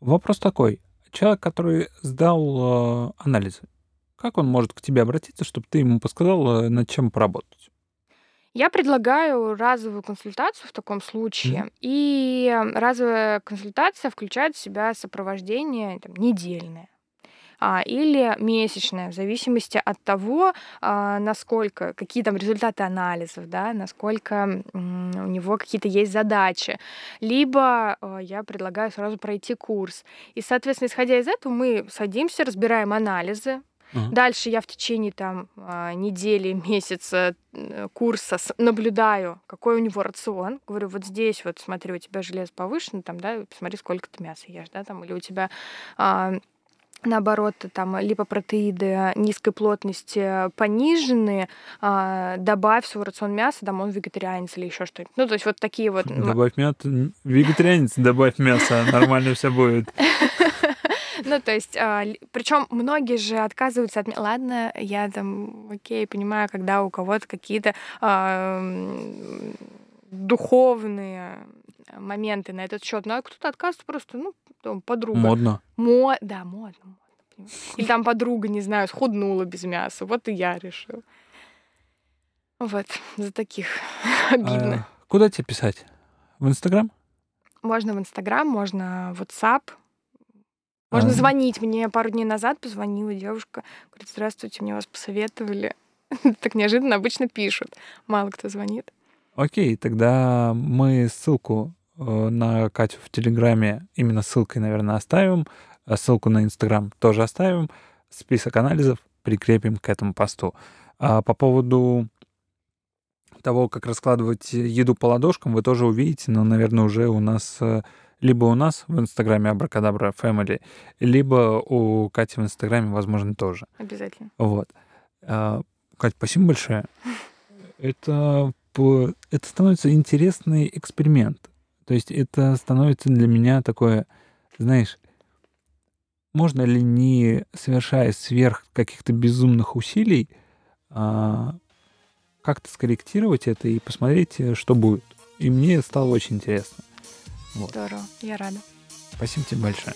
Вопрос такой. Человек, который сдал э, анализы, как он может к тебе обратиться, чтобы ты ему подсказал, над чем поработать? Я предлагаю разовую консультацию в таком случае. Mm. И разовая консультация включает в себя сопровождение там, недельное а, или месячная, в зависимости от того, а, насколько, какие там результаты анализов, да, насколько у него какие-то есть задачи. Либо а, я предлагаю сразу пройти курс. И, соответственно, исходя из этого, мы садимся, разбираем анализы, Uh-huh. Дальше я в течение там а, недели, месяца курса наблюдаю, какой у него рацион. Говорю, вот здесь вот смотри, у тебя железо повышено, там, да, посмотри, сколько ты мяса ешь, да, там, или у тебя наоборот, там липопротеиды низкой плотности пониженные, а, добавь в свой рацион мяса, там он вегетарианец или еще что-нибудь. Ну, то есть вот такие вот... Добавь мясо, вегетарианец, добавь мясо, нормально все будет. (laughs) (laughs) Ну, то есть, а, причем многие же отказываются от... Ладно, я там, окей, понимаю, когда у кого-то какие-то а, духовные моменты на этот счет, но кто-то отказывается просто, ну, там, подруга. Модно. Мо... Да, модно, модно. Или там подруга, не знаю, схуднула без мяса. Вот и я решил. Вот, за таких (laughs) обидно. А, куда тебе писать? В Инстаграм? Можно в Инстаграм, можно в WhatsApp. Можно А. звонить. Мне пару дней назад позвонила девушка. Говорит, здравствуйте, мне вас посоветовали. (laughs) Так неожиданно обычно пишут. Мало кто звонит. Окей, тогда мы ссылку э, на Катю в Телеграме, именно ссылкой, наверное, оставим. а Ссылку на Инстаграм тоже оставим. Список анализов прикрепим к этому посту. А по поводу того, как раскладывать еду по ладошкам, вы тоже увидите, но, наверное, уже у нас э, либо у нас в Инстаграме Абракадабра Family, либо у Кати в Инстаграме, возможно, тоже. Обязательно. Вот. А, Кать, спасибо большое. Это, это становится интересный эксперимент. То есть это становится для меня такое, знаешь, можно ли не совершая сверх каких-то безумных усилий, а, как-то скорректировать это и посмотреть, э, что будет. И мне стало очень интересно. Вот. Здорово. Я рада. Спасибо тебе большое.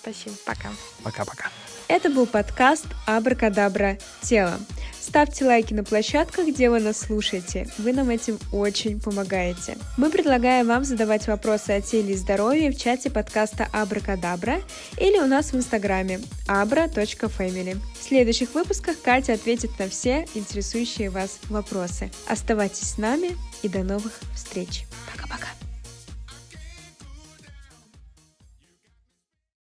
Спасибо. Пока. Пока-пока. Это был подкаст Абракадабра Тело. Ставьте лайки на площадках, где вы нас слушаете. Вы нам этим очень помогаете. Мы предлагаем вам задавать вопросы о теле и здоровье в чате подкаста Абракадабра или у нас в инстаграме abra.family. В следующих выпусках Катя ответит на все интересующие вас вопросы. Оставайтесь с нами и до новых встреч. Пока-пока.